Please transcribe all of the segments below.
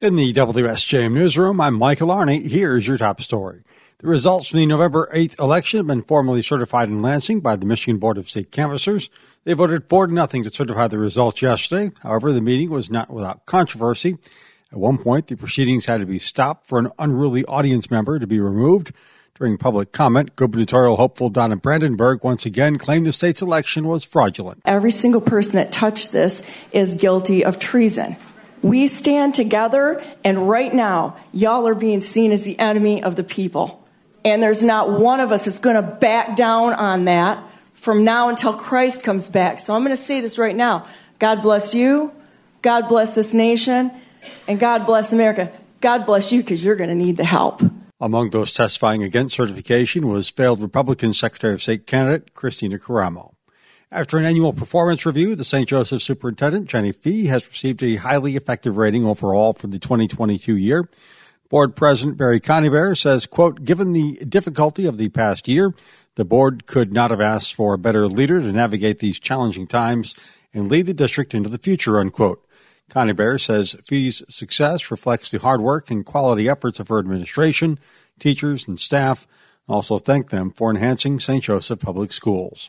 In the WSJM newsroom, I'm Michael Arney. Here's your top story. The results from the November 8th election have been formally certified in Lansing by the Michigan Board of State Canvassers. They voted 4 to nothing to certify the results yesterday. However, the meeting was not without controversy. At one point, the proceedings had to be stopped for an unruly audience member to be removed. During public comment, gubernatorial hopeful Donna Brandenburg once again claimed the state's election was fraudulent. Every single person that touched this is guilty of treason. We stand together, and right now, y'all are being seen as the enemy of the people. And there's not one of us that's going to back down on that from now until Christ comes back. So I'm going to say this right now God bless you, God bless this nation, and God bless America. God bless you because you're going to need the help. Among those testifying against certification was failed Republican Secretary of State candidate Kristina Karamo. After an annual performance review, the St. Joseph Superintendent, Jenny Fee, has received a highly effective rating overall for the 2022 year. Board President Barry Conybeare says, quote, given the difficulty of the past year, the board could not have asked for a better leader to navigate these challenging times and lead the district into the future, unquote. Conybeare says Fee's success reflects the hard work and quality efforts of her administration, teachers, and staff, also thank them for enhancing St. Joseph Public Schools.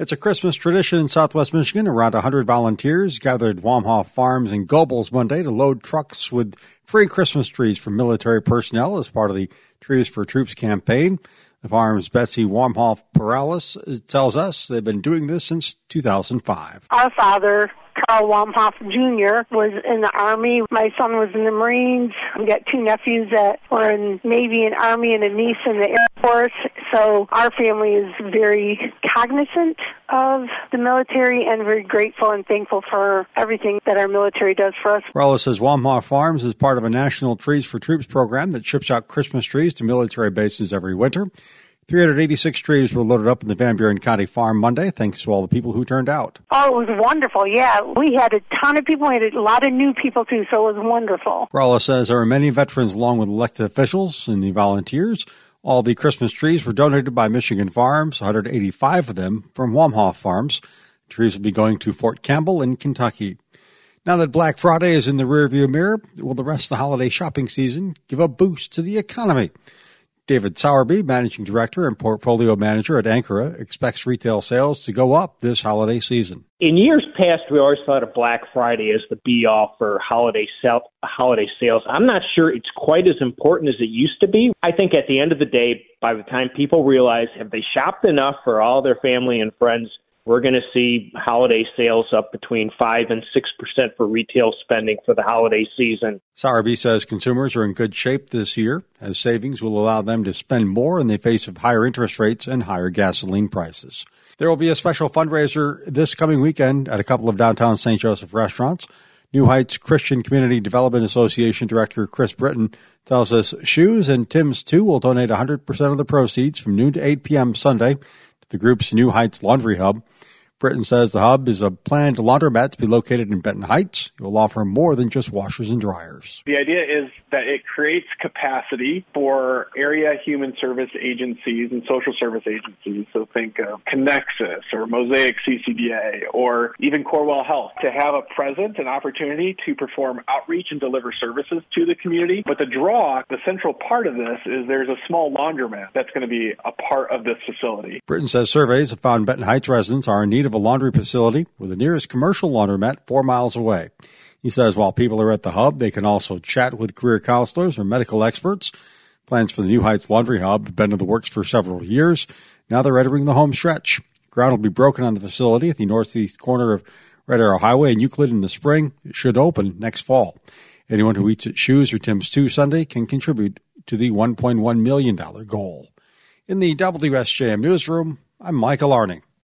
It's a Christmas tradition in southwest Michigan. Around 100 volunteers gathered at Wamhoff Farms and Gobles Monday to load trucks with free Christmas trees for military personnel as part of the Trees for Troops campaign. The farm's Betsy Wamhoff Perales tells us they've been doing this since 2005. Our father Carl Wamhoff Jr. was in the Army. My son was in the Marines. We got two nephews that were in Navy and Army and a niece in the Air Force. So our family is very cognizant of the military and very grateful and thankful for everything that our military does for us. Rella says Wamhoff Farms is part of a national Trees for Troops program that ships out Christmas trees to military bases every winter. 386 trees were loaded up in the Van Buren County Farm Monday, thanks to all the people who turned out. Oh, it was wonderful. Yeah, we had a ton of people. We had a lot of new people, too, so it was wonderful. Rala says there are many veterans along with elected officials and the volunteers. All the Christmas trees were donated by Michigan Farms, 185 of them from Wamhoff Farms. Trees will be going to Fort Campbell in Kentucky. Now that Black Friday is in the rearview mirror, will the rest of the holiday shopping season give a boost to the economy? David Sowerby, Managing Director and Portfolio Manager at Ancora, expects retail sales to go up this holiday season. In years past, we always thought of Black Friday as the be all for holiday sell, holiday sales. I'm not sure it's quite as important as it used to be. I think at the end of the day, by the time people realize have they shopped enough for all their family and friends, we're going to see holiday sales up between 5 and 6% for retail spending for the holiday season. Sowerby says consumers are in good shape this year as savings will allow them to spend more in the face of higher interest rates and higher gasoline prices. There will be a special fundraiser this coming weekend at a couple of downtown St. Joseph restaurants. New Heights Christian Community Development Association Director Chris Britton tells us Schu's and Tim's 2 will donate 100% of the proceeds from noon to 8 p.m. Sunday the group's New Heights Laundry Hub. Britton says the hub is a planned laundromat to be located in Benton Heights. It will offer more than just washers and dryers. The idea is that it creates capacity for area human service agencies and social service agencies. So think of Connexus or Mosaic CCDA or even Corewell Health to have a presence and opportunity to perform outreach and deliver services to the community. But the draw, the central part of this is there's a small laundromat that's going to be a part of this facility. Britton says surveys have found Benton Heights residents are in need of of a laundry facility with the nearest commercial laundromat four miles away. He says while people are at the hub, they can also chat with career counselors or medical experts. Plans for the New Heights Laundry Hub have been in the works for several years. Now they're entering the home stretch. Ground will be broken on the facility at the northeast corner of Red Arrow Highway and Euclid in the spring. It should open next fall. Anyone who eats at Schu's or Tim's 2 Sunday can contribute to the $1.1 million goal. In the WSJM newsroom, I'm Michael Arning.